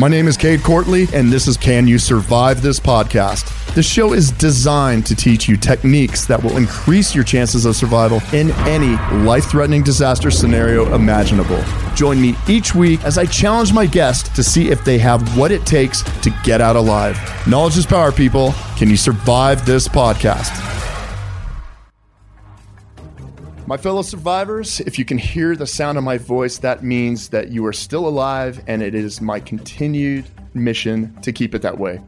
My name is Cade Courtley, and this is Can You Survive This Podcast. The show is designed to teach you techniques that will increase your chances of survival in any life threatening disaster scenario imaginable. Join me each week as I challenge my guests to see if they have what it takes to get out alive. Knowledge is power, people. Can you survive this podcast? My fellow survivors, if you can hear the sound of my voice, that means that you are still alive, and it is my continued mission to keep it that way.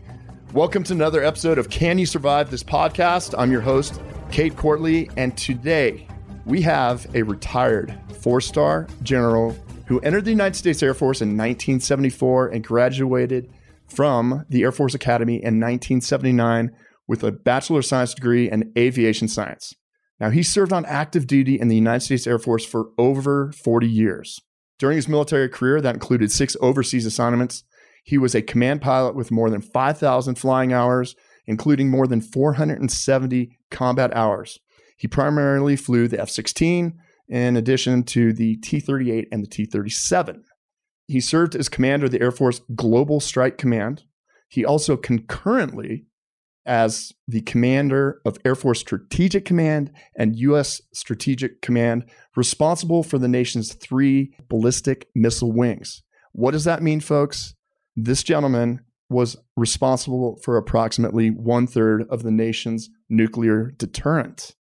Welcome to another episode of Can You Survive This Podcast? I'm your host, Cade Courtley, and today we have a retired four star general who entered the United States Air Force in 1974 and graduated from the Air Force Academy in 1979 with a Bachelor of Science degree in aviation science. Now, he served on active duty in the United States Air Force for over 40 years. During his military career, that included six overseas assignments. He was a command pilot with more than 5,000 flying hours, including more than 470 combat hours. He primarily flew the F 16 in addition to the T 38 and the T 37. He served as commander of the Air Force Global Strike Command. He also concurrently as the commander of Air Force Strategic Command and U.S. Strategic Command, responsible for the nation's three ballistic missile wings. What does that mean, folks? This gentleman was responsible for approximately one third of the nation's nuclear deterrent.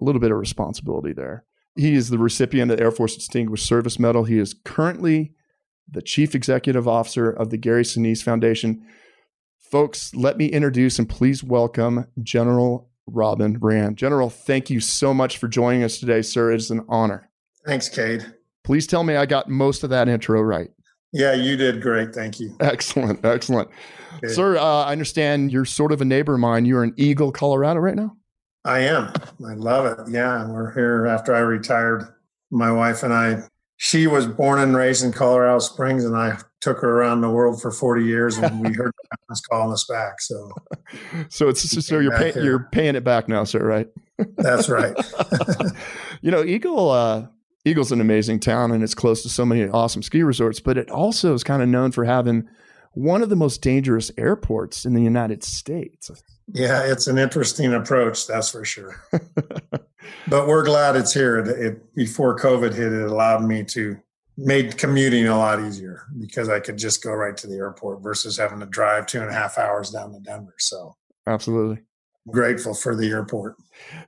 A little bit of responsibility there. He is the recipient of the Air Force Distinguished Service Medal. He is currently the chief executive officer of the Gary Sinise Foundation. Folks, let me introduce and please welcome General Robin Rand. General, thank you so much for joining us today, sir. It is an honor. Thanks, Cade. Please tell me I got most of that intro right. Yeah, you did great. Thank you. Excellent. Excellent. Okay. Sir, uh, I understand you're sort of a neighbor of mine. You're in Eagle, Colorado right now? I am. I love it. Yeah. We're here after I retired. My wife and I, she was born and raised in Colorado Springs, and I took her around the world for 40 years and we heard us calling us back. So, so it's so you're pay, you're paying it back now, sir, right? That's right. you know, Eagle, uh, Eagle's an amazing town and it's close to so many awesome ski resorts, but it also is kind of known for having one of the most dangerous airports in the United States. Yeah, it's an interesting approach, that's for sure. but we're glad it's here. It, it, before COVID hit, it allowed me to made commuting a lot easier because I could just go right to the airport versus having to drive two and a half hours down to Denver. So, absolutely grateful for the airport.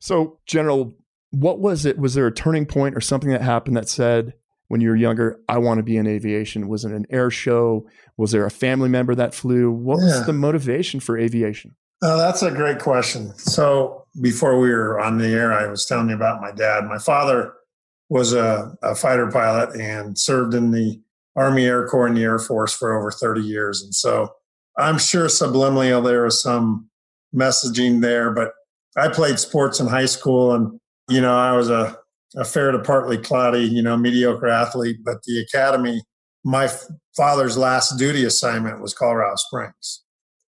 So, General, what was it? Was there a turning point or something that happened that said, when you were younger, I want to be in aviation? Was it an air show? Was there a family member that flew? What yeah. was the motivation for aviation? Oh, that's a great question. So, before we were on the air, I was telling you about my dad. My father was a, a fighter pilot and served in the Army Air Corps and the Air Force for over 30 years. And so I'm sure subliminally there was some messaging there, but I played sports in high school and, you know, I was a, a fair to partly cloudy, you know, mediocre athlete, but the academy, my father's last duty assignment was Colorado Springs.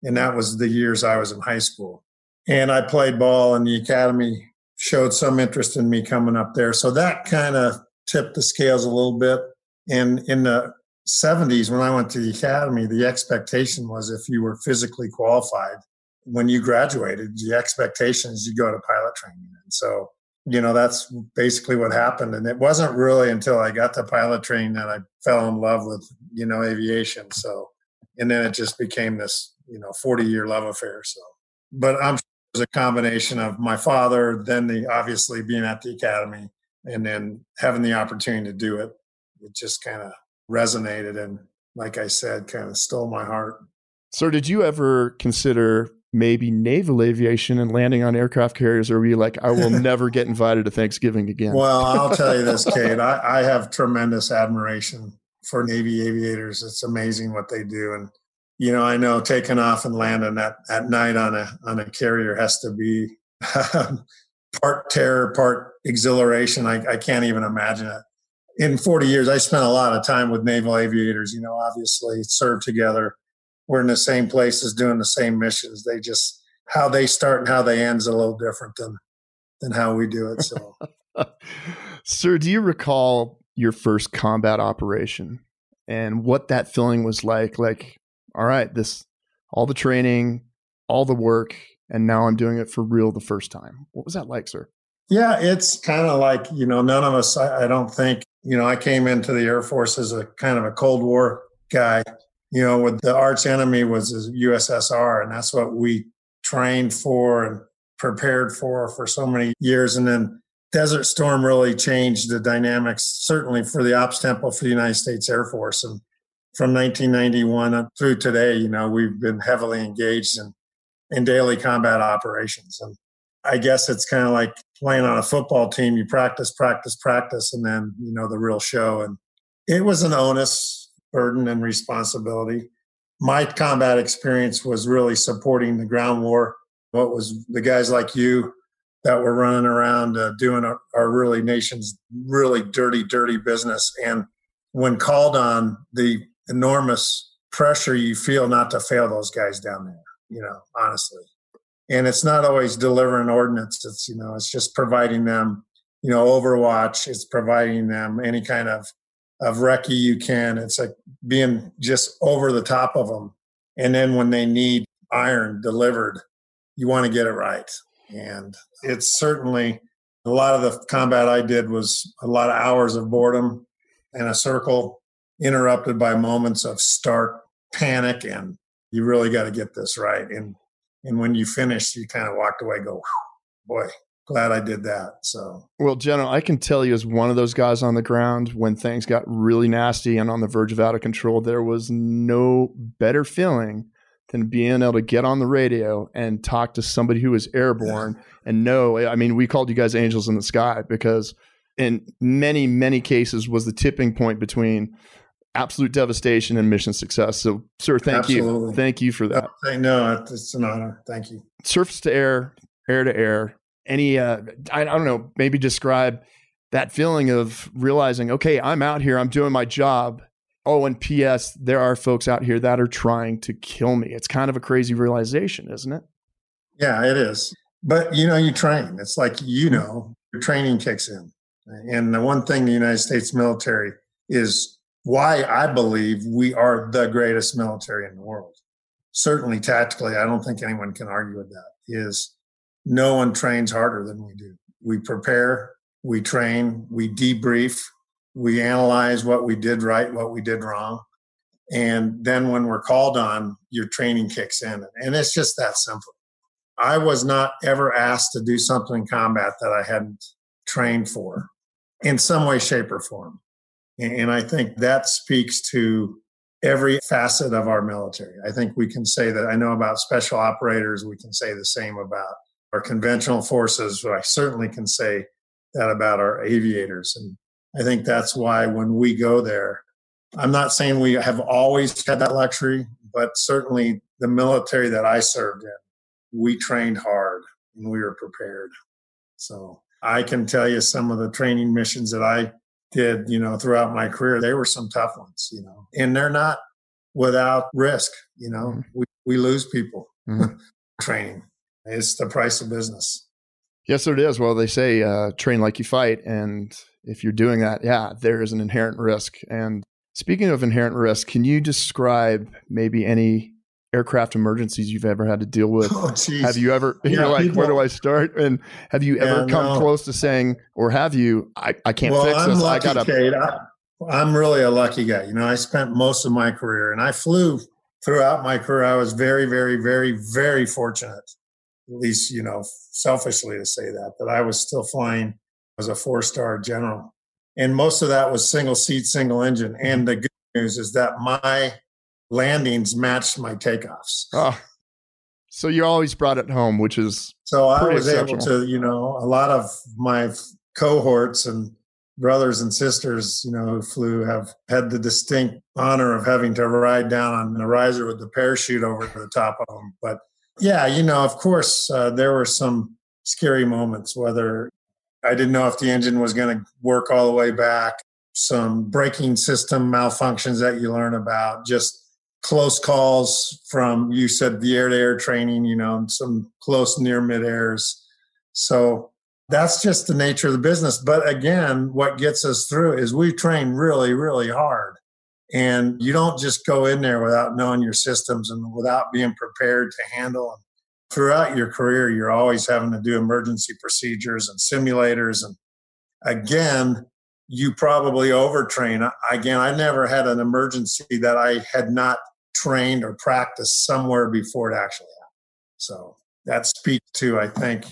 And that was the years I was in high school. And I played ball in the academy showed some interest in me coming up there. So that kind of tipped the scales a little bit. And in the 70s, when I went to the academy, the expectation was if you were physically qualified, when you graduated, the expectation is you go to pilot training. And so, you know, that's basically what happened. And it wasn't really until I got to pilot training that I fell in love with, you know, aviation. So, and then it just became this, you know, 40 year love affair. So, but I'm was a combination of my father, then the obviously being at the academy, and then having the opportunity to do it. It just kind of resonated and, like I said, kind of stole my heart. So, did you ever consider maybe naval aviation and landing on aircraft carriers? Or were you like, I will never get invited to Thanksgiving again? Well, I'll tell you this, Cade. I, I have tremendous admiration for Navy aviators. It's amazing what they do. And, you know, I know taking off and landing at, at night on a, on a carrier has to be um, part terror, part exhilaration. I, I can't even imagine it. In 40 years, I spent a lot of time with naval aviators, you know, obviously served together. We're in the same places doing the same missions. They just, how they start and how they end is a little different than, than how we do it. So, sir, do you recall your first combat operation and what that feeling was like? Like, all right, this, all the training, all the work, and now I'm doing it for real the first time. What was that like, sir? Yeah, it's kind of like, you know, none of us, I, I, don't think, you know, I came into the Air Force as a kind of a Cold War guy, you know, with the arch enemy was the USSR, and that's what we trained for and prepared for for so many years. And then Desert Storm really changed the dynamics, certainly for the ops tempo for the United States Air Force. And from 1991 through today, you know, we've been heavily engaged in in daily combat operations. And I guess it's kind of like playing on a football team. You practice, practice, practice, and then, you know, the real show. And it was an onus, burden, and responsibility. My combat experience was really supporting the ground war. What was the guys like you that were running around uh, doing our, our really nation's really dirty, dirty business. And when called on, the enormous pressure you feel not to fail those guys down there you know, honestly. And it's not always delivering ordnance. It's, you know, it's just providing them, you know, overwatch. It's providing them any kind of, of recce you can. It's like being just over the top of them. And then when they need iron delivered, you want to get it right. And it's certainly a lot of the combat I did was a lot of hours of boredom in a circle interrupted by moments of stark panic and you really got to get this right. And and when you finish, you kind of walked away, go, boy, glad I did that. So, well, General, I can tell you as one of those guys on the ground when things got really nasty and on the verge of out of control, there was no better feeling than being able to get on the radio and talk to somebody who was airborne yeah. and know. I mean, we called you guys angels in the sky because in many, many cases was the tipping point between absolute devastation and mission success. So, sir, thank Absolutely. you. Thank you for that. No, it's an honor. Thank you. Surface to air, air to air. Any, uh, I, I don't know, maybe describe that feeling of realizing, okay, I'm out here, I'm doing my job. Oh, and P.S., there are folks out here that are trying to kill me. It's kind of a crazy realization, isn't it? Yeah, it is. But you know, you train. It's like you know, your training kicks in. And the one thing the United States military is why I believe we are the greatest military in the world. Certainly tactically, I don't think anyone can argue with that. Is no one trains harder than we do. We prepare, we train, we debrief, we analyze what we did right, what we did wrong. And then when we're called on, your training kicks in. And it's just that simple. I was not ever asked to do something in combat that I hadn't trained for in some way, shape, or form. And I think that speaks to every facet of our military. I think we can say that I know about special operators, we can say the same about our conventional forces, but I certainly can say that about our aviators. And I think that's why when we go there, I'm not saying we have always had that luxury, but certainly the military that I served in, we trained hard and we were prepared. So I can tell you some of the training missions that I did, you know, throughout my career, they were some tough ones, you know, and they're not without risk. You know, mm-hmm. we, we lose people mm-hmm. training. It's the price of business. Yes, it is. Well, they say uh, train like you fight. And if you're doing that, yeah, there is an inherent risk. And speaking of inherent risk, can you describe maybe any aircraft emergencies you've ever had to deal with. Oh, have you ever, yeah, you're like, people, where do I start? And have you ever yeah, come no. close to saying, or have you, I, I can't well, fix I'm this. Lucky, I. Cade. I, I'm really a lucky guy. You know, I spent most of my career and I flew throughout my career. I was very, very, very, very fortunate, at least, you know, selfishly to say that, that I was still flying as a four star general. And most of that was single seat, single engine. And mm-hmm. the good news is that my landings matched my takeoffs. Oh. So you always brought it home, which is so I was able to, you know, a lot of my cohorts and brothers and sisters, you know, who flew have had the distinct honor of having to ride down on the riser with the parachute over the top of them. But yeah, you know, of course, uh, there were some scary moments, whether I didn't know if the engine was going to work all the way back, some braking system malfunctions that you learn about, just close calls from, you said the air to air training, you know, some close near mid airs. So that's just the nature of the business. But again, what gets us through is we train really, really hard. And you don't just go in there without knowing your systems and without being prepared to handle them. Throughout your career, you're always having to do emergency procedures and simulators. And again, you probably overtrain. Again, I never had an emergency that I had not trained or practiced somewhere before it actually happened. So that speaks to, I think,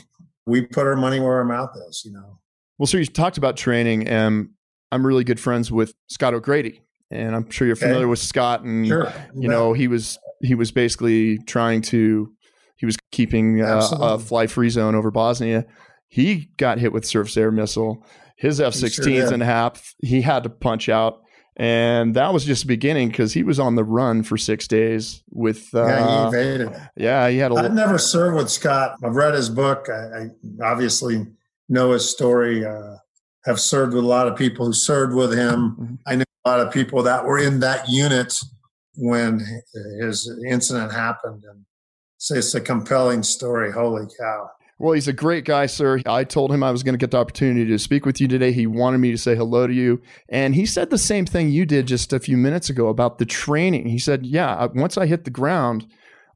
we put our money where our mouth is, you know. Well, so you talked about training, and I'm really good friends with Scott O'Grady, and I'm sure you're familiar okay. with Scott. And sure. you know, he was he was basically trying to he was keeping uh, a fly free zone over Bosnia. He got hit with surface air missile. His F-16s sure and half. He had to punch out and that was just the beginning because he was on the run for six days with. Uh, yeah, he uh, evaded. Yeah, he had a. I've never served with Scott. I've read his book. I, I obviously know his story. Uh, have served with a lot of people who served with him. Mm-hmm. I know a lot of people that were in that unit when his incident happened, and so it's a compelling story. Holy cow! Well, he's a great guy, sir. I told him I was going to get the opportunity to speak with you today. He wanted me to say hello to you. And he said the same thing you did just a few minutes ago about the training. He said, Yeah, uh, once I hit the ground,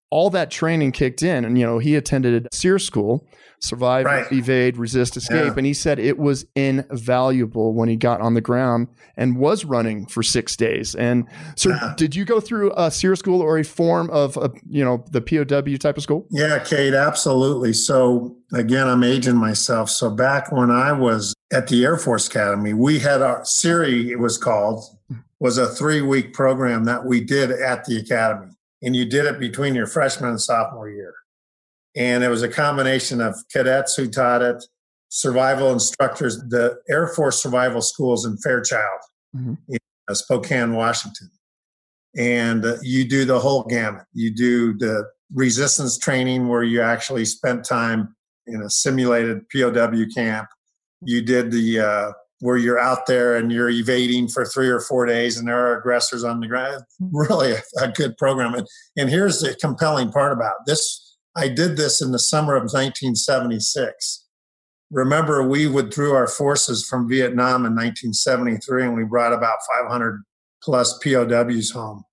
all that training kicked in. And, you know, he attended SERE school, survive, right. evade, resist, escape. Yeah. And he said it was invaluable when he got on the ground and was running for six days. And so, yeah. did you go through a SERE school or a form of, a, you know, the POW type of school? Yeah, Cade, absolutely. So, again, I'm aging myself. So, back when I was at the Air Force Academy, we had our SERE, it was called, was a three week program that we did at the academy and you did it between your freshman and sophomore year. And it was a combination of cadets who taught it, survival instructors, the Air Force survival schools in Fairchild, mm-hmm. in uh, Spokane, Washington. And uh, you do the whole gamut. You do the resistance training where you actually spent time in a simulated POW camp. You did the uh, where you're out there and you're evading for three or four days and there are aggressors on the ground. Really a, a good program. And, and here's the compelling part about this. I did this in the summer of 1976. Remember, we withdrew our forces from Vietnam in 1973 and we brought about 500 plus POWs home.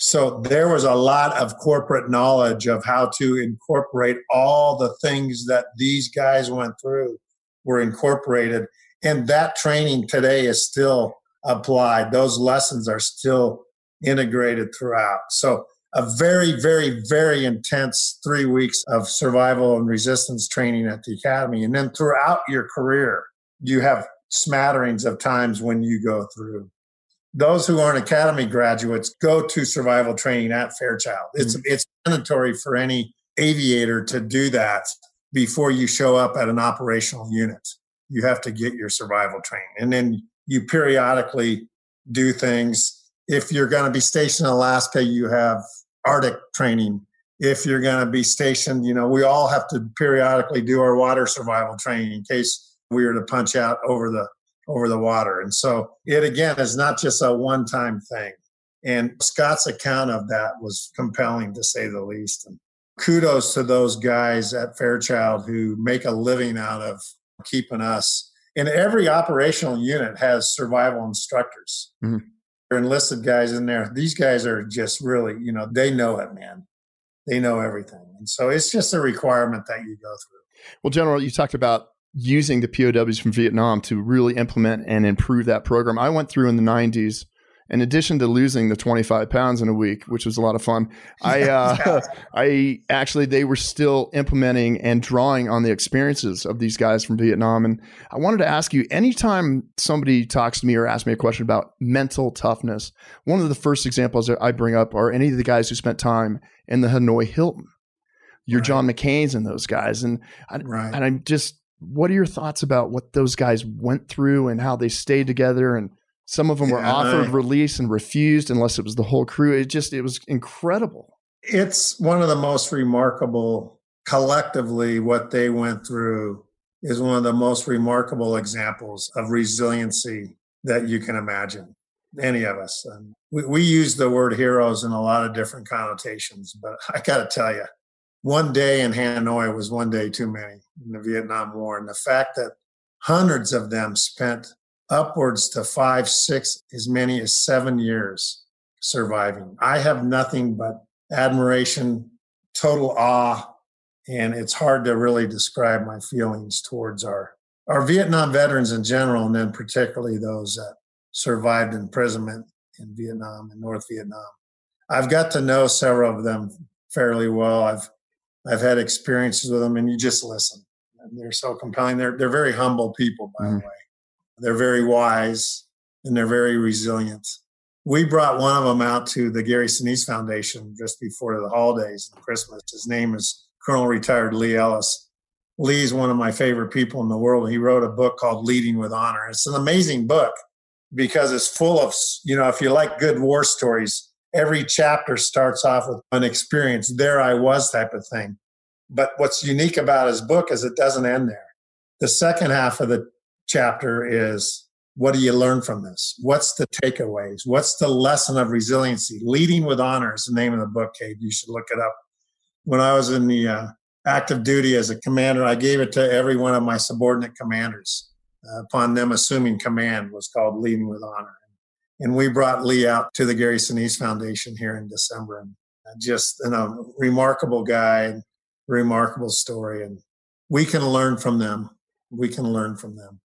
So there was a lot of corporate knowledge of how to incorporate all the things that these guys went through were incorporated and that training today is still applied. Those lessons are still integrated throughout. So, a very, very, very intense three weeks of survival and resistance training at the academy. And then throughout your career, you have smatterings of times when you go through. Those who aren't academy graduates go to survival training at Fairchild. It's mm-hmm. it's mandatory for any aviator to do that before you show up at an operational unit you have to get your survival training. And then you periodically do things. If you're going to be stationed in Alaska, you have Arctic training. If you're going to be stationed, you know, we all have to periodically do our water survival training in case we were to punch out over the over the water. And so it again is not just a one-time thing. And Scott's account of that was compelling to say the least. And kudos to those guys at Fairchild who make a living out of keeping us. And every operational unit has survival instructors. Mm-hmm. Enlisted guys in there. These guys are just really, you know, they know it, man. They know everything. And so it's just a requirement that you go through. Well, General, you talked about using the POWs from Vietnam to really implement and improve that program. I went through in the 90s in addition to losing the 25 pounds in a week, which was a lot of fun, I, uh, I actually, they were still implementing and drawing on the experiences of these guys from Vietnam. And I wanted to ask you anytime somebody talks to me or asks me a question about mental toughness, one of the first examples that I bring up are any of the guys who spent time in the Hanoi Hilton. your right. John McCain's and those guys. And I, right. and I'm just, what are your thoughts about what those guys went through and how they stayed together? And some of them yeah, were offered I, release and refused unless it was the whole crew. It just, it was incredible. It's one of the most remarkable collectively what they went through is one of the most remarkable examples of resiliency that you can imagine any of us and we, we use the word heroes in a lot of different connotations but i got to tell you one day in hanoi was one day too many in the vietnam war and the fact that hundreds of them spent upwards to five six as many as seven years surviving i have nothing but admiration total awe and it's hard to really describe my feelings towards our our Vietnam veterans in general, and then particularly those that survived imprisonment in Vietnam and North Vietnam. I've got to know several of them fairly well. I've I've had experiences with them, and you just listen. And they're so compelling. They're they're very humble people, by mm. the way. They're very wise and they're very resilient. We brought one of them out to the Gary Sinise Foundation just before the holidays and Christmas. His name is Colonel retired Lee Ellis. Lee's one of my favorite people in the world. He wrote a book called Leading with Honor. It's an amazing book because it's full of, you know, if you like good war stories, every chapter starts off with an experience, there I was type of thing. But what's unique about his book is it doesn't end there. The second half of the chapter is what do you learn from this? What's the takeaways? What's the lesson of resiliency? Leading with Honor is the name of the book, Cade. You should look it up when I was in the uh, active duty as a commander, I gave it to every one of my subordinate commanders. Uh, upon them assuming command was called leading with honor. And we brought Lee out to the Gary Sinise Foundation here in December, and uh, just know, remarkable guy, remarkable story, and we can learn from them. We can learn from them.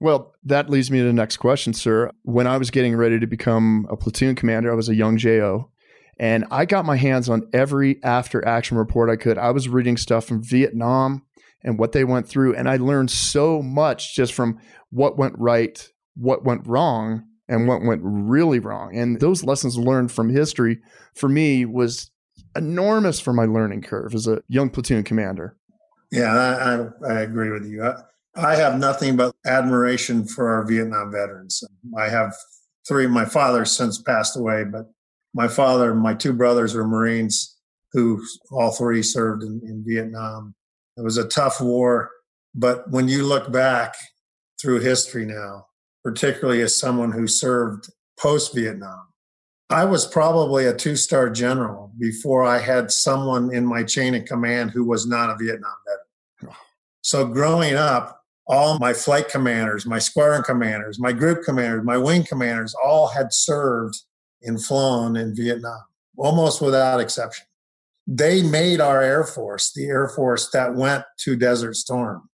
Well, that leads me to the next question, sir. When I was getting ready to become a platoon commander, I was a young JO. And I got my hands on every after action report I could. I was reading stuff from Vietnam and what they went through. And I learned so much just from what went right, what went wrong, and what went really wrong. And those lessons learned from history for me was enormous for my learning curve as a young platoon commander. Yeah, I, I, I agree with you. I, I have nothing but admiration for our Vietnam veterans. I have three. My father since passed away, but my father and my two brothers were Marines who all three served in, in Vietnam. It was a tough war, but when you look back through history now, particularly as someone who served post Vietnam, I was probably a two star general before I had someone in my chain of command who was not a Vietnam veteran. So growing up, all my flight commanders, my squadron commanders, my group commanders, my wing commanders all had served and flown in Vietnam, almost without exception. They made our Air Force the Air Force that went to Desert Storm,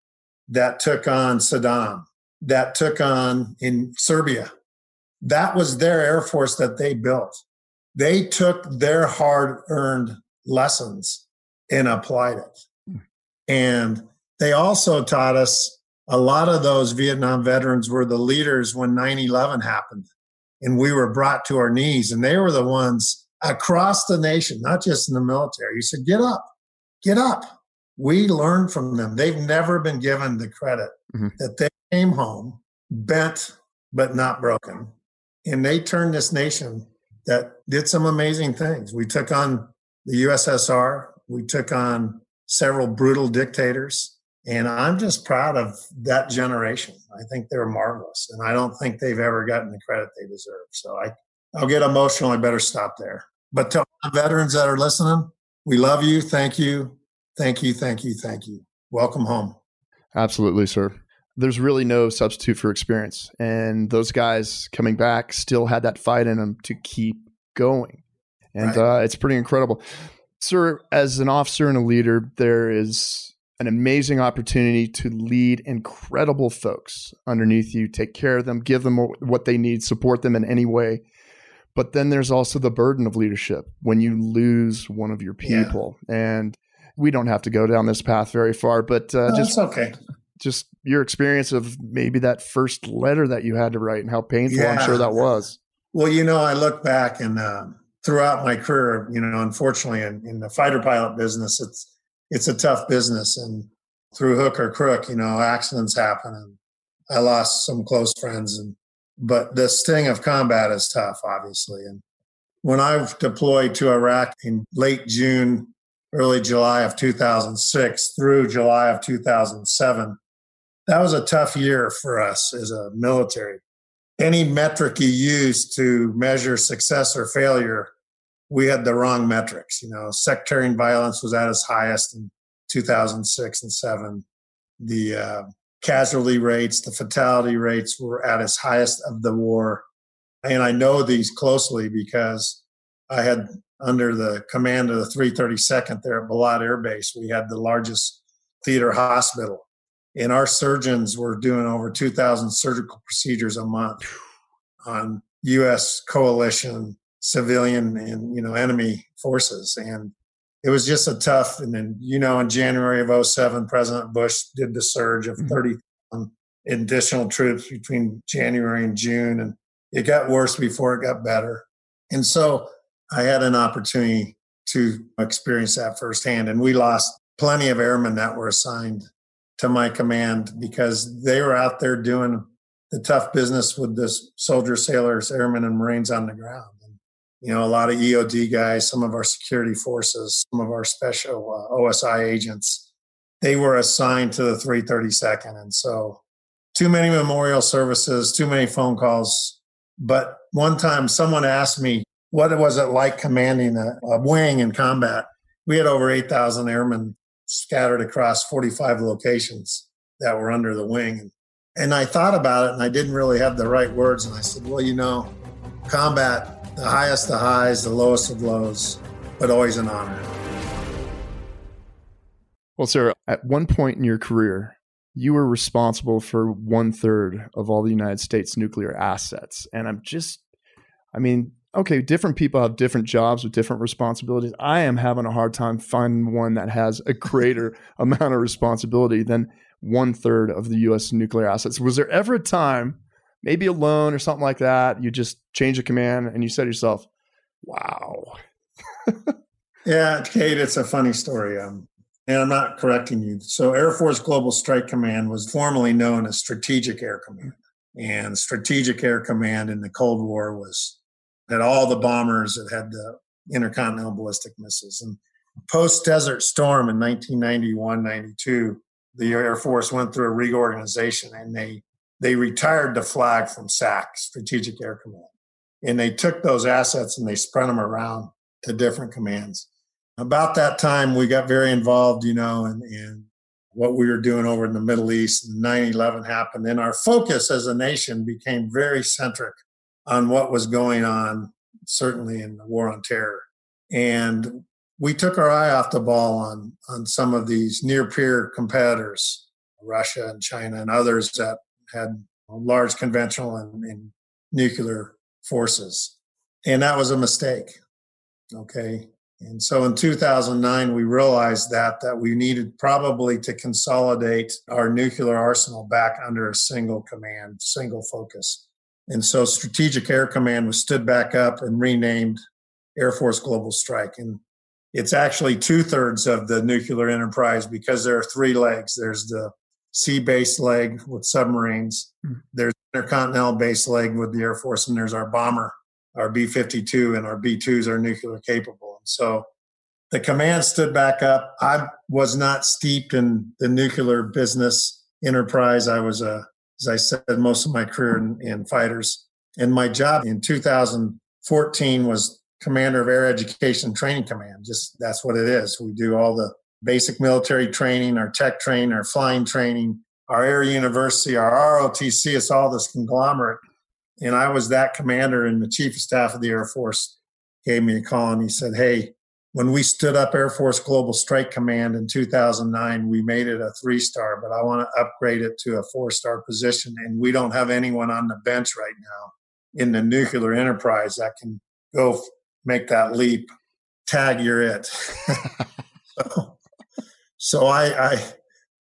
that took on Saddam, that took on in Serbia. That was their Air Force that they built. They took their hard earned lessons and applied it. Hmm. And they also taught us a lot of those Vietnam veterans were the leaders when 9 11 happened and we were brought to our knees. And they were the ones across the nation, not just in the military. He said, Get up, get up. We learned from them. They've never been given the credit mm-hmm. that they came home bent but not broken. And they turned this nation that did some amazing things. We took on the USSR, we took on several brutal dictators, and I'm just proud of that generation. I think they're marvelous. And I don't think they've ever gotten the credit they deserve. So I, I'll get emotional. I better stop there. But to the veterans that are listening, we love you. Thank you. Thank you. Thank you. Thank you. Welcome home. Absolutely, sir. There's really no substitute for experience. And those guys coming back still had that fight in them to keep going. And right. uh, it's pretty incredible. Sir, as an officer and a leader, there is an amazing opportunity to lead incredible folks underneath you, take care of them, give them what they need, support them in any way. But then there's also the burden of leadership when you lose one of your people. Yeah. And we don't have to go down this path very far, but uh, no, just okay. Just your experience of maybe that first letter that you had to write and how painful yeah. I'm sure that was. Well, you know, I look back and uh, throughout my career, you know, unfortunately, in, in the fighter pilot business, it's it's a tough business. And through hook or crook, you know, accidents happen. And I lost some close friends. And, but the sting of combat is tough, obviously. And when I deployed to Iraq in late June, early July of 2006 through July of 2007, that was a tough year for us as a military. Any metric you use to measure success or failure, we had the wrong metrics. You know, sectarian violence was at its highest in 2006 and 7. The uh, casualty rates, the fatality rates were at its highest of the war. And I know these closely because I had under the command of the 332nd there at Balad Air Base, we had the largest theater hospital and our surgeons were doing over 2,000 surgical procedures a month on U.S. coalition, civilian, and you know enemy forces, and it was just a tough. And then you know, in January of 07, President Bush did the surge of mm-hmm. 30 additional troops between January and June, and it got worse before it got better. And so I had an opportunity to experience that firsthand, and we lost plenty of airmen that were assigned to my command because they were out there doing the tough business with the soldiers, sailors, airmen, and Marines on the ground. You know, a lot of EOD guys, some of our security forces, some of our special uh, OSI agents, they were assigned to the 332nd. And so, too many memorial services, too many phone calls. But one time, someone asked me, what was it like commanding a, a wing in combat? We had over 8,000 airmen scattered across 45 locations that were under the wing. And I thought about it and I didn't really have the right words. And I said, well, you know, combat, the highest of highs, the lowest of lows, but always an honor. Well, Sarah, at one point in your career, you were responsible for one third of all the United States nuclear assets. And I'm just, I mean, okay, different people have different jobs with different responsibilities. I am having a hard time finding one that has a greater amount of responsibility than one third of the U.S. nuclear assets. Was there ever a time, maybe a loan or something like that, you just change a command and you said to yourself, "Wow." yeah, Cade, it's a funny story. Um, and I'm not correcting you. So, Air Force Global Strike Command was formerly known as Strategic Air Command. And Strategic Air Command in the Cold War was had all the bombers that had the intercontinental ballistic missiles. And post Desert Storm in 1991 92, the Air Force went through a reorganization and they they retired the flag from SAC, Strategic Air Command. And they took those assets and they spread them around to different commands. About that time, we got very involved, you know, in, in what we were doing over in the Middle East. 9 11 happened. And our focus as a nation became very centric on what was going on, certainly in the war on terror. And we took our eye off the ball on, on some of these near peer competitors, Russia and China and others that had large conventional and, and nuclear forces. And that was a mistake. Okay. And so in 2009, we realized that that we needed probably to consolidate our nuclear arsenal back under a single command, single focus. And so Strategic Air Command was stood back up and renamed Air Force Global Strike. And it's actually two thirds of the nuclear enterprise because there are three legs. There's the sea based leg with submarines, mm. there's intercontinental base leg with the Air Force, and there's our bomber, our B 52, and our B 2s are nuclear capable. And so the command stood back up. I was not steeped in the nuclear business enterprise. I was a as I said, most of my career in, in fighters. And my job in 2014 was commander of Air Education Training Command. Just that's what it is. We do all the basic military training, our tech training, our flying training, our air university, our ROTC. It's all this conglomerate. And I was that commander, and the chief of staff of the Air Force gave me a call and he said, Hey, when we stood up Air Force Global Strike Command in 2009, we made it a three star, but I want to upgrade it to a four star position. And we don't have anyone on the bench right now in the nuclear enterprise that can go make that leap. Tag, you're it. so, so I, I,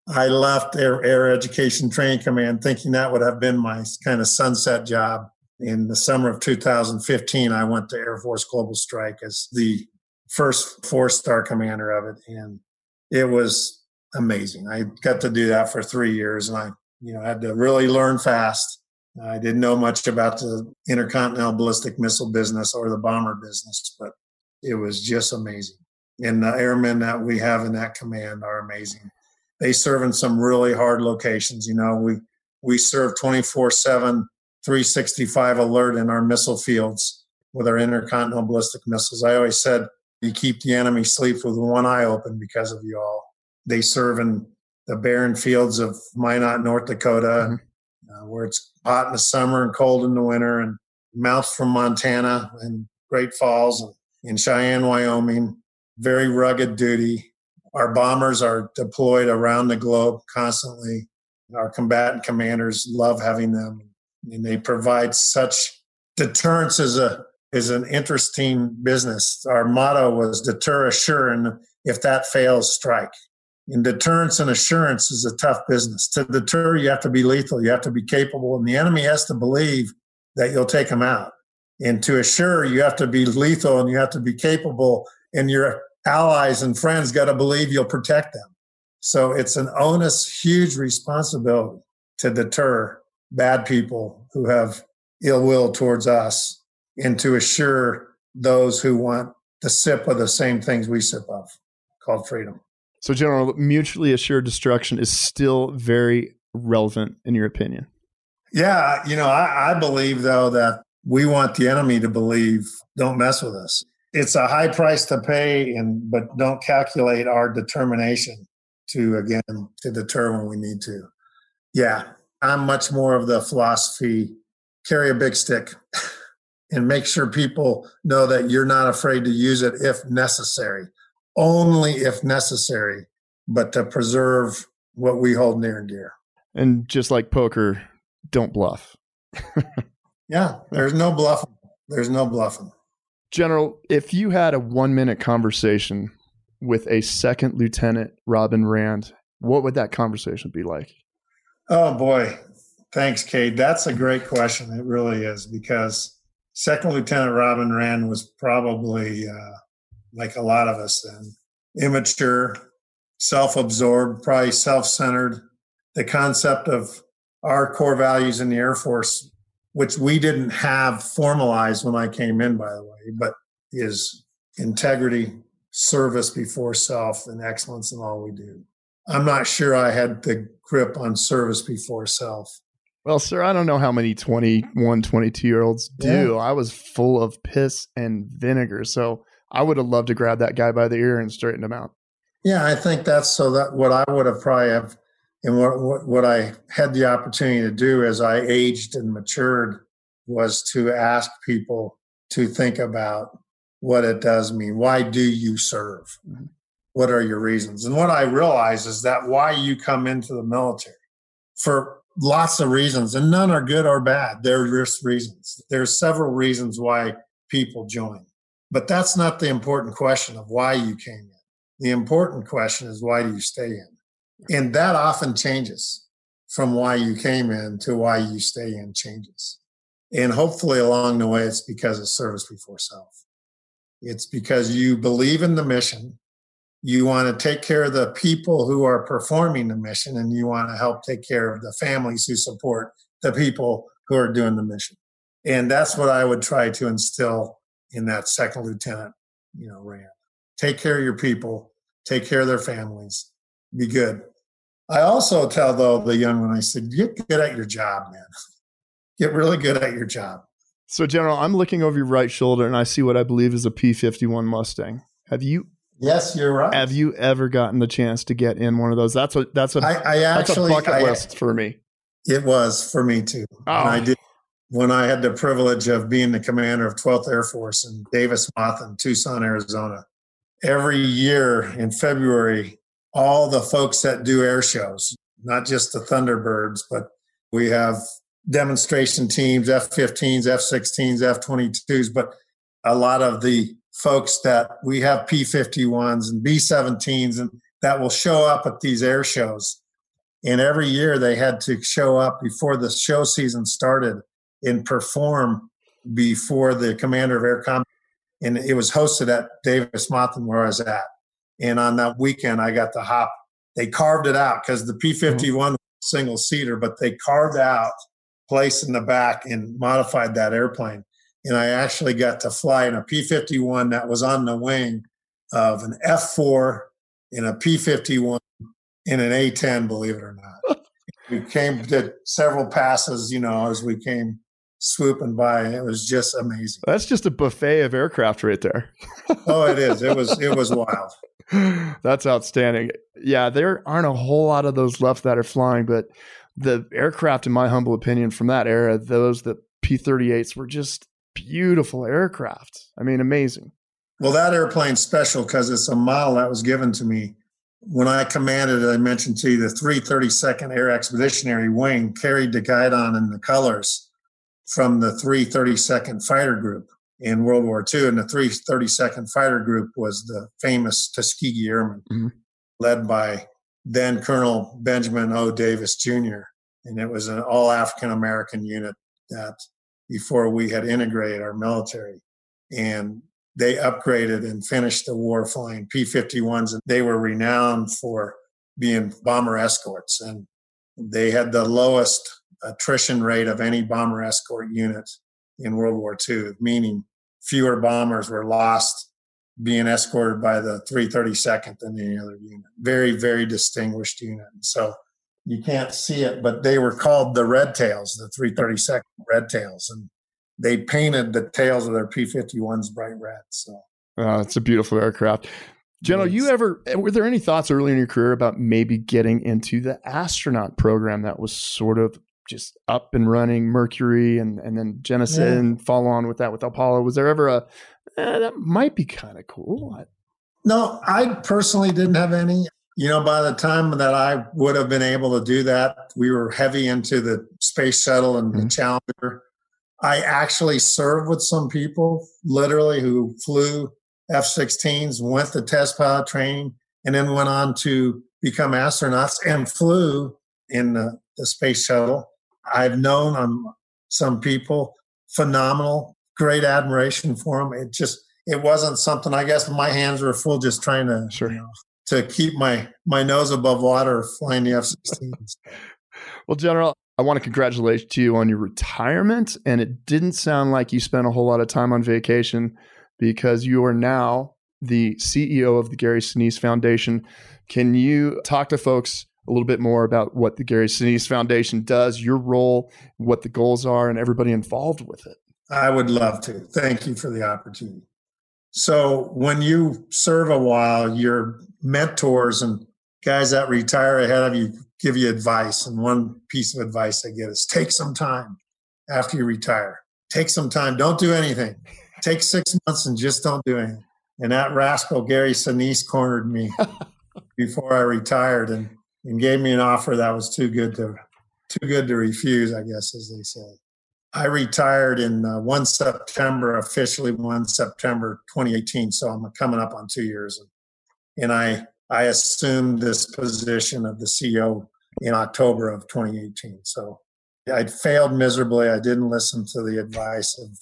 I left Air, Air Education Training Command thinking that would have been my kind of sunset job. In the summer of 2015, I went to Air Force Global Strike as the first four star commander of it. And it was amazing. I got to do that for three years, and I, you know, had to really learn fast. I didn't know much about the intercontinental ballistic missile business or the bomber business, but it was just amazing. And the airmen that we have in that command are amazing. They serve in some really hard locations. You know, we we serve 24 7, 365 alert in our missile fields with our intercontinental ballistic missiles. I always said you keep the enemy sleep with one eye open because of you all. They serve in the barren fields of Minot, North Dakota, mm-hmm. uh, where it's hot in the summer and cold in the winter, and Malmstrom Montana and Great Falls and in Cheyenne, Wyoming. Very rugged duty. Our bombers are deployed around the globe constantly. Our combatant commanders love having them, and they provide such deterrence as a is an interesting business. Our motto was deter, assure, and if that fails, strike. And deterrence and assurance is a tough business. To deter, you have to be lethal, you have to be capable, and the enemy has to believe that you'll take them out. And to assure, you have to be lethal and you have to be capable, and your allies and friends got to believe you'll protect them. So it's an onus, huge responsibility to deter bad people who have ill will towards us and to assure those who want the sip of the same things we sip of called freedom. So, General, mutually assured destruction is still very relevant in your opinion. Yeah, you know, I, I believe though that we want the enemy to believe, don't mess with us. It's a high price to pay, and but don't calculate our determination to again to deter when we need to. Yeah, I'm much more of the philosophy: carry a big stick. and make sure people know that you're not afraid to use it if necessary, only if necessary, but to preserve what we hold near and dear. And just like poker, don't bluff. yeah, there's no bluffing. There's no bluffing. General, if you had a one minute conversation with a second lieutenant, Robin Rand, what would that conversation be like? Oh, boy. Thanks, Cade. That's a great question. It really is because Second Lieutenant Robin Rand was probably uh, like a lot of us then, immature, self-absorbed, probably self-centered. The concept of our core values in the Air Force, which we didn't have formalized when I came in, by the way, but is integrity, service before self, and excellence in all we do. I'm not sure I had the grip on service before self. Well, sir, I don't know how many 21, 22 year olds do. Yeah. I was full of piss and vinegar. So I would have loved to grab that guy by the ear and straighten him out. Yeah, I think that's so that what I would have probably have, and what, what, I had the opportunity to do as I aged and matured was to ask people to think about what it does mean. Why do you serve? Mm-hmm. What are your reasons? And what I realize is that why you come into the military for lots of reasons, and none are good or bad. There are just reasons. There's several reasons why people join. But that's not the important question of why you came in. The important question is why do you stay in? And that often changes from why you came in to why you stay in changes. And hopefully along the way, it's because of service before self. It's because you believe in the mission. You want to take care of the people who are performing the mission and you want to help take care of the families who support the people who are doing the mission. And that's what i would try to instill in that second lieutenant you know rand. Take care of your people. Take care of their families. Be good i also tell though the young one i said get good at your job man get really good at your job so general i'm looking over your right shoulder and i see what i believe is a p51 mustang have you Yes, you're right. Have you ever gotten the chance to get in one of those? That's a that's a I, I actually, that's a bucket I, list for me. It was for me too. Oh. I did when I had the privilege of being the commander of 12th Air Force in Davis Monthan in Tucson, Arizona. Every year in February, all the folks that do air shows, not just the Thunderbirds, but we have demonstration teams, F 15s, F 16s, F 22s, but a lot of the folks that we have P51s and B17s and that will show up at these air shows. And every year they had to show up before the show season started and perform before the commander of air combat. And it was hosted at Davis Monthan where I was at. And on that weekend, I got to hop. They carved it out because the mm-hmm. P 51 single seater, but they carved out place in the back and modified that airplane. And I actually got to fly in a P 51 that was on the wing of an F 4 in a P 51 in an A 10, believe it or not. we came, did several passes, you know, as we came swooping by. It was just amazing. That's just a buffet of aircraft right there. oh, it is. It was, it was wild. That's outstanding. Yeah, there aren't a whole lot of those left that are flying, but the aircraft, in my humble opinion, from that era, those the P 38s were just beautiful aircraft. I mean, amazing. Well, that airplane's special because it's a model that was given to me when I commanded. I mentioned to you the 332nd Air Expeditionary Wing carried the guidon and the colors from the 332nd Fighter Group in World War II, and the 332nd Fighter Group was the famous Tuskegee Airmen, mm-hmm. led by then Colonel Benjamin O. Davis Jr. And it was an all African American unit that before we had integrated our military. And they upgraded and finished the war flying P 51s. And they were renowned for being bomber escorts. And they had the lowest attrition rate of any bomber escort unit in World War II, meaning fewer bombers were lost being escorted by the 332nd than any other unit. Very, very distinguished unit. So you can't see it, but they were called the Red Tails, the 332nd Red Tails, and they painted the tails of their P-51s bright red. So oh, it's a beautiful aircraft. General, you ever eh, were there any thoughts early in your career about maybe getting into the astronaut program that was sort of just up and running Mercury and and then Genesis yeah. and follow on with that with Apollo? Was there ever a eh, that might be kind of cool? No, I personally didn't have any. You know, by the time that I would have been able to do that, we were heavy into the space shuttle and mm-hmm. the Challenger. I actually served with some people, literally, who flew F 16s, went to test pilot training, and then went on to become astronauts and flew in the, the space shuttle. I've known um, some people, phenomenal, great admiration for them. It just, it wasn't something, I guess my hands were full just trying to, sure. you know, to keep my, my nose above water flying the F 16s. well, General, I want to congratulate you on your retirement. And it didn't sound like you spent a whole lot of time on vacation because you are now the CEO of the Gary Sinise Foundation. Can you talk to folks a little bit more about what the Gary Sinise Foundation does, your role, what the goals are, and everybody involved with it? I would love to. Thank you for the opportunity. So, when you serve a while, your mentors and guys that retire ahead of you give you advice. And one piece of advice I get is take some time after you retire. Take some time. Don't do anything. Take six months and just don't do anything. And that rascal, Gary Sinise, cornered me before I retired and, and gave me an offer that was too good to too good to refuse, I guess, as they say. I retired in uh, 1 September, officially 1 September 2018. So I'm coming up on two years. And, and I, I assumed this position of the CEO in October of 2018. So I'd failed miserably. I didn't listen to the advice of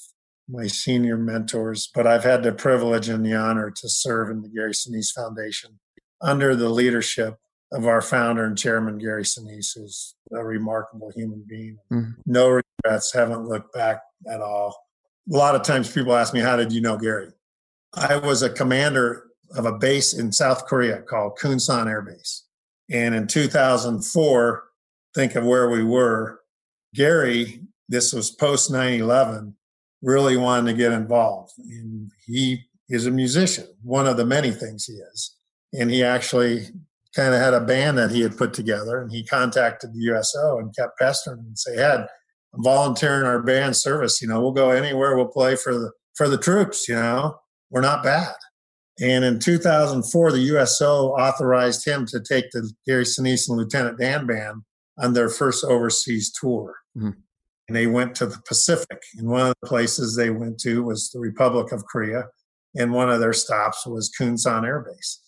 my senior mentors, but I've had the privilege and the honor to serve in the Gary Sinise Foundation under the leadership of our founder and chairman, Gary Sinise, who's a remarkable human being. Mm-hmm. No regrets, haven't looked back at all. A lot of times people ask me, How did you know Gary? I was a commander of a base in South Korea called Kunsan Air Base. And in 2004, think of where we were. Gary, this was post 9 11, really wanted to get involved. And he is a musician, one of the many things he is. And he actually kind of had a band that he had put together and he contacted the USO and kept pestering and say, Ed, I'm volunteering our band service. You know, we'll go anywhere, we'll play for the for the troops, you know. We're not bad. And in 2004, the USO authorized him to take the Gary Sinise and Lieutenant Dan Band on their first overseas tour. Mm-hmm. And they went to the Pacific. And one of the places they went to was the Republic of Korea. And one of their stops was Kunsan Air Base.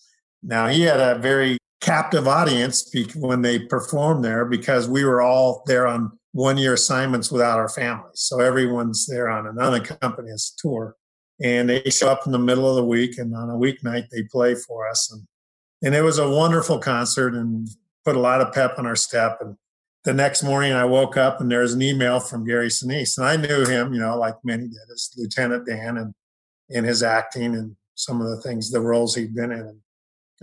Now, he had a very captive audience when they performed there because we were all there on one year assignments without our families. So everyone's there on an unaccompanied tour and they show up in the middle of the week and on a weeknight they play for us and And it was a wonderful concert and put a lot of pep in our step. And the next morning I woke up and there's an email from Gary Sinise. And I knew him, you know, like many did, as Lieutenant Dan and in his acting and some of the things, the roles he'd been in. And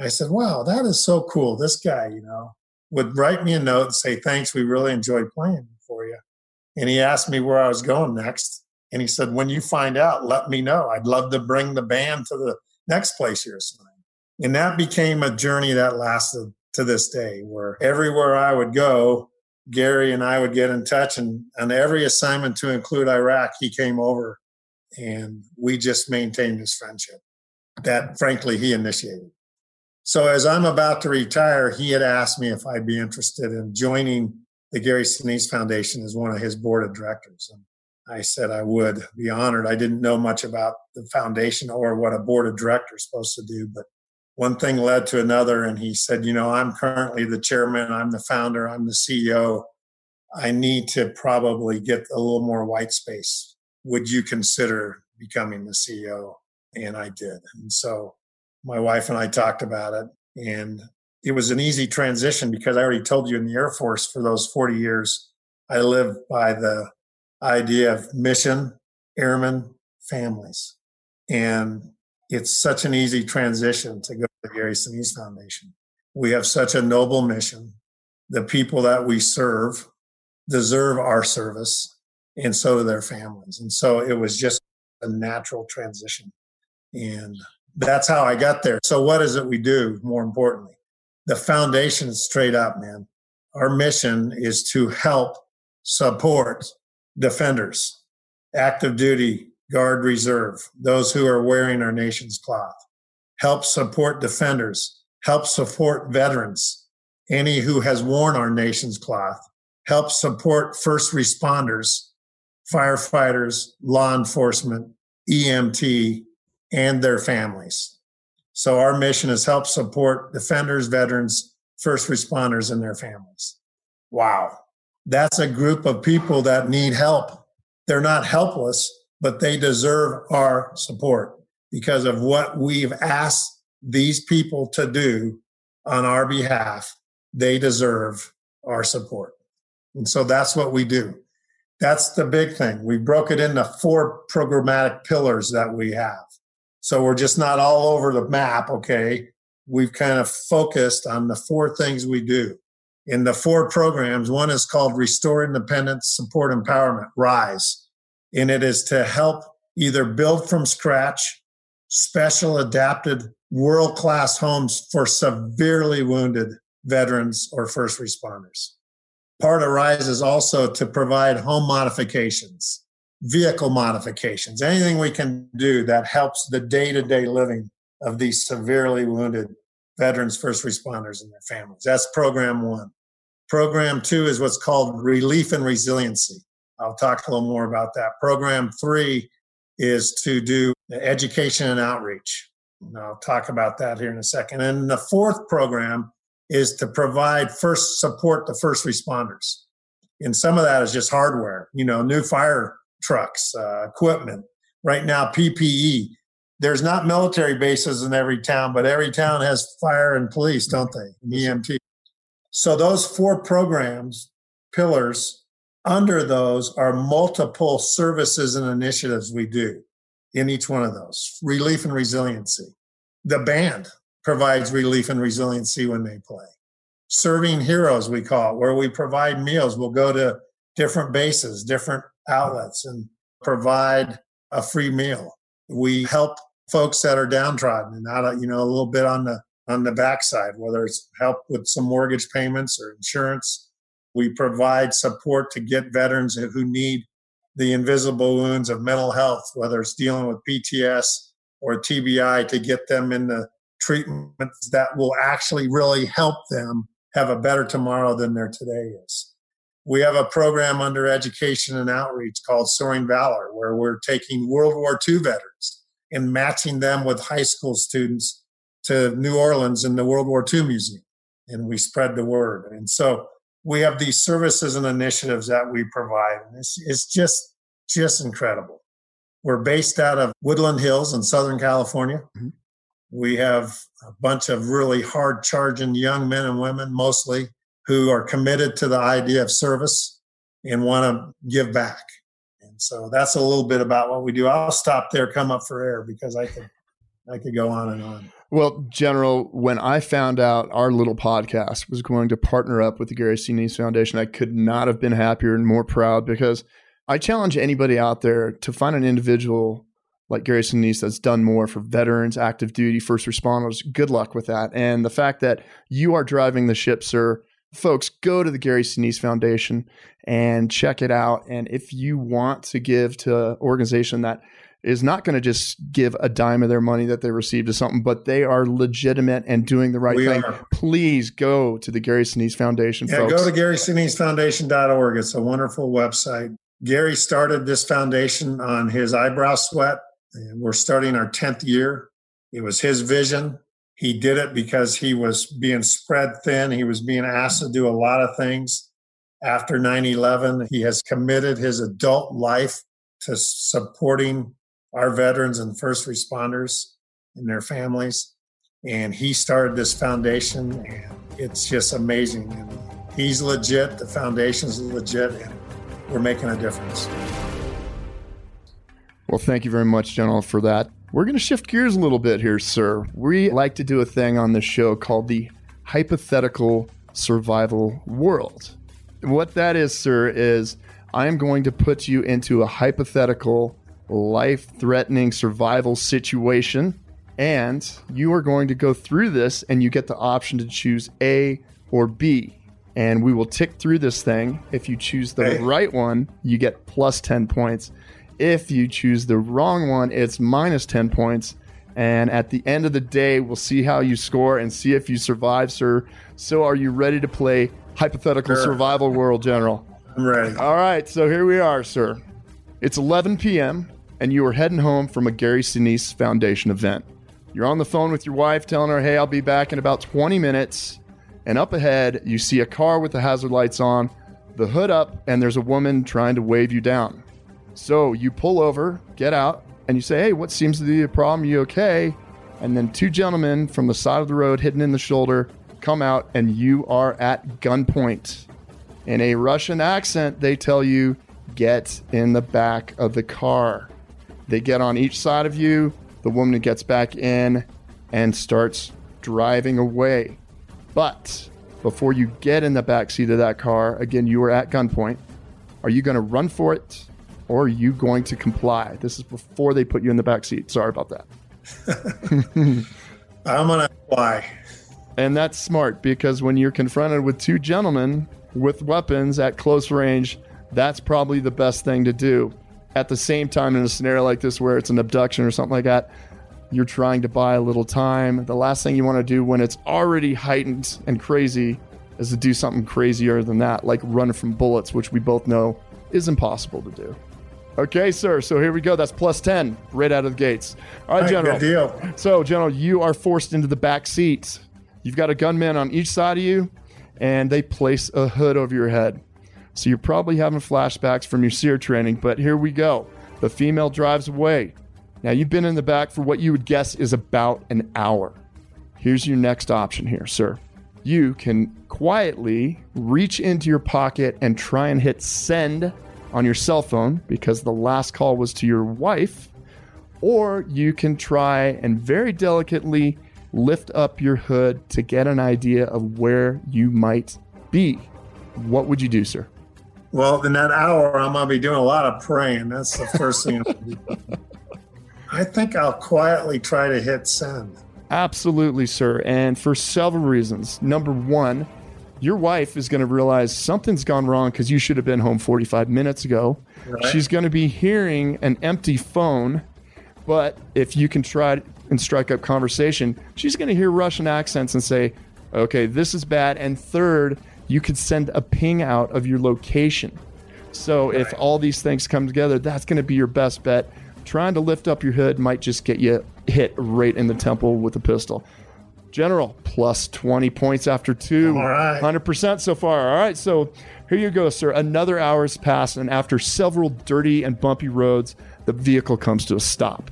I said, wow, that is so cool. This guy, you know, would write me a note and say, thanks, we really enjoyed playing for you. And he asked me where I was going next. And he said, when you find out, let me know. I'd love to bring the band to the next place you're assigned. And that became a journey that lasted to this day, where everywhere I would go, Gary and I would get in touch. And on every assignment to include Iraq, he came over and we just maintained this friendship that, frankly, he initiated. So as I'm about to retire, he had asked me if I'd be interested in joining the Gary Sinise Foundation as one of his board of directors. And I said I would be honored. I didn't know much about the foundation or what a board of directors is supposed to do, but one thing led to another. And he said, You know, I'm currently the chairman, I'm the founder, I'm the CEO. I need to probably get a little more white space. Would you consider becoming the CEO? And I did. And so my wife and I talked about it. And it was an easy transition because I already told you in the Air Force for those 40 years, I lived by the idea of mission, airmen, families. And it's such an easy transition to go to the Gary Sinise Foundation. We have such a noble mission. The people that we serve deserve our service, and so do their families. And so it was just a natural transition. And that's how I got there. So, what is it we do more importantly? The foundation is straight up, man. Our mission is to help support defenders, active duty, guard reserve, those who are wearing our nation's cloth. Help support defenders, help support veterans, any who has worn our nation's cloth. Help support first responders, firefighters, law enforcement, EMT, and their families. So our mission is help support defenders, veterans, first responders, and their families. Wow. That's a group of people that need help. They're not helpless, but they deserve our support because of what we've asked these people to do on our behalf. They deserve our support. And so that's what we do. That's the big thing. We broke it into four programmatic pillars that we have. So we're just not all over the map, okay? We've kind of focused on the four things we do. In the four programs, one is called Restore Independence, Support Empowerment, RISE. And it is to help either build from scratch special adapted world class homes for severely wounded veterans or first responders. Part of RISE is also to provide home modifications vehicle modifications, anything we can do that helps the day to day living of these severely wounded veterans, first responders, and their families. That's program one. Program two is what's called relief and resiliency. I'll talk a little more about that. Program three is to do education and outreach. And I'll talk about that here in a second. And the fourth program is to provide first support to first responders. And some of that is just hardware, you know, new fire trucks, uh, equipment. Right now, PPE. There's not military bases in every town, but every town has fire and police, don't they? EMT. So those four programs, pillars, under those are multiple services and initiatives we do in each one of those. Relief and resiliency. The band provides relief and resiliency when they play. Serving heroes, we call it, where we provide meals. We'll go to different bases, different outlets and provide a free meal. We help folks that are downtrodden and not, you know, a little bit on the on the backside, whether it's help with some mortgage payments or insurance. We provide support to get veterans who need the invisible wounds of mental health, whether it's dealing with PTS or TBI, to get them in the treatments that will actually really help them have a better tomorrow than their today is we have a program under education and outreach called Soaring Valor, where we're taking World War II veterans and matching them with high school students to New Orleans in the World War II Museum. And we spread the word. And so we have these services and initiatives that we provide. And it's, it's just, just incredible. We're based out of Woodland Hills in Southern California. Mm-hmm. We have a bunch of really hard charging young men and women, mostly, who are committed to the idea of service and want to give back. And so that's a little bit about what we do. I'll stop there, come up for air because I could I could go on and on. Well, General, when I found out our little podcast was going to partner up with the Gary Sinise Foundation, I could not have been happier and more proud because I challenge anybody out there to find an individual like Gary Sinise that's done more for veterans, active duty, first responders. Good luck with that. And the fact that you are driving the ship, sir, folks, go to the Gary Sinise Foundation and check it out. And if you want to give to an organization that is not going to just give a dime of their money that they received to something, but they are legitimate and doing the right we thing. Are. Please go to the Gary Sinise Foundation. Yeah, folks. go to GarySiniseFoundation.org. It's a wonderful website. Gary started this foundation on his eyebrow sweat, and we're starting our 10th year. It was his vision. He did it because he was being spread thin. He was being asked to do a lot of things. After 9 11, he has committed his adult life to supporting our veterans and first responders and their families. And he started this foundation, and it's just amazing. And he's legit, the foundation's legit, and we're making a difference. Well, thank you very much, General, for that. We're going to shift gears a little bit here, sir. We like to do a thing on this show called the hypothetical survival world. What that is, sir, is I am going to put you into a hypothetical life threatening survival situation. And you are going to go through this and you get the option to choose A or B. And we will tick through this thing. If you choose the hey. right one, you get plus 10 points. If you choose the wrong one, it's minus 10 points. And at the end of the day, we'll see how you score and see if you survive, sir. So, are you ready to play hypothetical sure. survival world, General? I'm ready. All right. So, here we are, sir. It's 11 p.m and you are heading home from a Gary Sinise Foundation event. You're on the phone with your wife telling her, hey, I'll be back in about 20 minutes. And up ahead, you see a car with the hazard lights on, the hood up, and there's a woman trying to wave you down. So you pull over, get out, and you say, hey, what seems to be a problem? You okay? And then two gentlemen from the side of the road, hidden in the shoulder, come out, and you are at gunpoint. In a Russian accent, they tell you, get in the back of the car. They get on each side of you. The woman gets back in and starts driving away. But before you get in the back seat of that car, again, you are at gunpoint. Are you going to run for it or are you going to comply? This is before they put you in the back seat. Sorry about that. I'm going to comply. And that's smart because when you're confronted with two gentlemen with weapons at close range, that's probably the best thing to do at the same time in a scenario like this where it's an abduction or something like that you're trying to buy a little time the last thing you want to do when it's already heightened and crazy is to do something crazier than that like run from bullets which we both know is impossible to do okay sir so here we go that's plus 10 right out of the gates all right general good deal. so general you are forced into the back seat you've got a gunman on each side of you and they place a hood over your head so you're probably having flashbacks from your SERE training, but here we go. The female drives away. Now you've been in the back for what you would guess is about an hour. Here's your next option here, sir. You can quietly reach into your pocket and try and hit send on your cell phone because the last call was to your wife, or you can try and very delicately lift up your hood to get an idea of where you might be. What would you do, sir? Well, in that hour, I'm going to be doing a lot of praying. That's the first thing. I think I'll quietly try to hit send. Absolutely, sir. And for several reasons. Number one, your wife is going to realize something's gone wrong because you should have been home 45 minutes ago. Right. She's going to be hearing an empty phone. But if you can try and strike up conversation, she's going to hear Russian accents and say, okay, this is bad. And third, you could send a ping out of your location. So right. if all these things come together, that's going to be your best bet. Trying to lift up your hood might just get you hit right in the temple with a pistol. General, plus 20 points after two. All right. 100% so far. All right. So here you go, sir. Another hour has passed, and after several dirty and bumpy roads, the vehicle comes to a stop.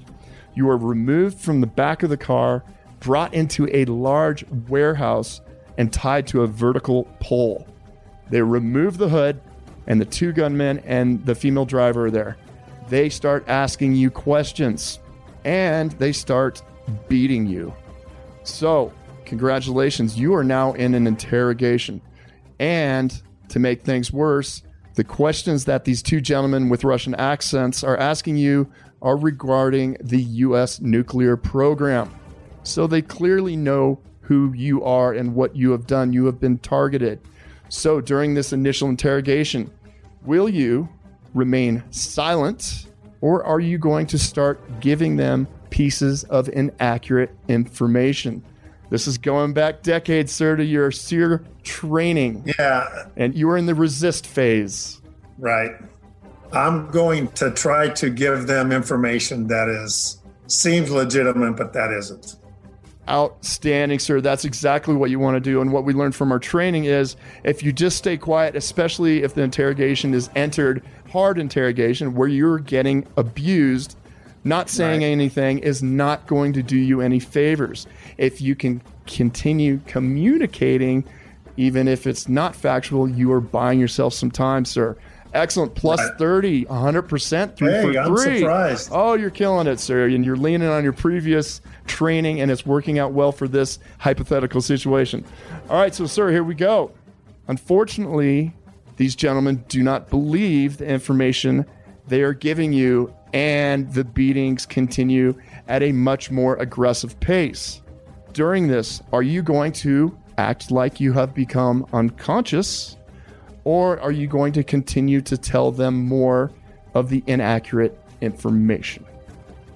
You are removed from the back of the car brought into a large warehouse and tied to a vertical pole. They remove the hood, and the two gunmen and the female driver are there. They start asking you questions and they start beating you. So, congratulations, you are now in an interrogation. And to make things worse, the questions that these two gentlemen with Russian accents are asking you are regarding the U.S. nuclear program. So they clearly know who you are and what you have done. You have been targeted. So during this initial interrogation, will you remain silent or are you going to start giving them pieces of inaccurate information? This is going back decades, sir, to your SERE training. Yeah. And you were in the resist phase. Right. I'm going to try to give them information that is seems legitimate, but that isn't. Outstanding, sir. That's exactly what you want to do. And what we learned from our training is if you just stay quiet, especially if the interrogation is entered hard interrogation where you're getting abused, not saying right. anything is not going to do you any favors. If you can continue communicating, even if it's not factual, you are buying yourself some time, sir. Excellent. Plus right. 30, 100%, three hey, for I'm three. Surprised. Oh, you're killing it, sir. And you're leaning on your previous training, and it's working out well for this hypothetical situation. All right, so, sir, here we go. Unfortunately, these gentlemen do not believe the information they are giving you, and the beatings continue at a much more aggressive pace. During this, are you going to act like you have become unconscious, or are you going to continue to tell them more of the inaccurate information?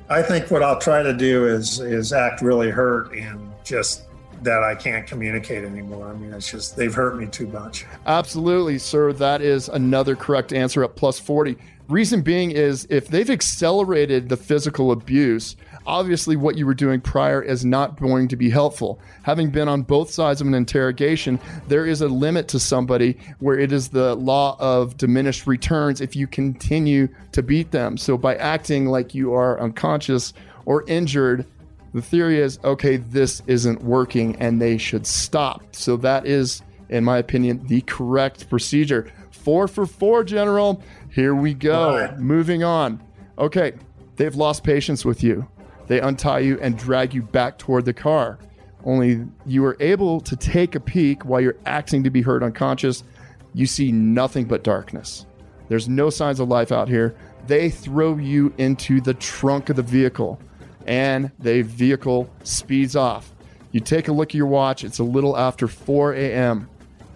I think what I'll try to do is is act really hurt and just that I can't communicate anymore. I mean, it's just they've hurt me too much. Absolutely, sir. That is another correct answer at plus 40. Reason being is if they've accelerated the physical abuse, obviously what you were doing prior is not going to be helpful. Having been on both sides of an interrogation, there is a limit to somebody where it is the law of diminished returns if you continue to beat them. So by acting like you are unconscious or injured, the theory is okay, this isn't working and they should stop. So that is, in my opinion, the correct procedure. Four for four, General. Here we go. Right. Moving on. Okay, they've lost patience with you. They untie you and drag you back toward the car. Only you are able to take a peek while you're acting to be hurt unconscious. You see nothing but darkness. There's no signs of life out here. They throw you into the trunk of the vehicle and the vehicle speeds off. You take a look at your watch, it's a little after 4 a.m.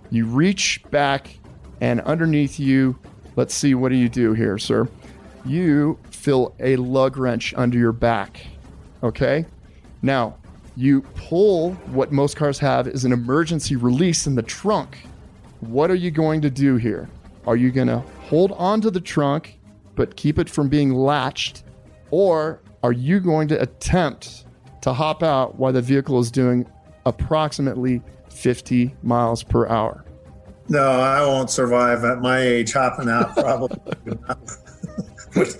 You reach back, and underneath you, let's see, what do you do here, sir? You feel a lug wrench under your back. Okay? Now, you pull what most cars have is an emergency release in the trunk. What are you going to do here? Are you going to hold on to the trunk but keep it from being latched? Or are you going to attempt to hop out while the vehicle is doing approximately 50 miles per hour? No, I won't survive at my age. Hopping out probably would,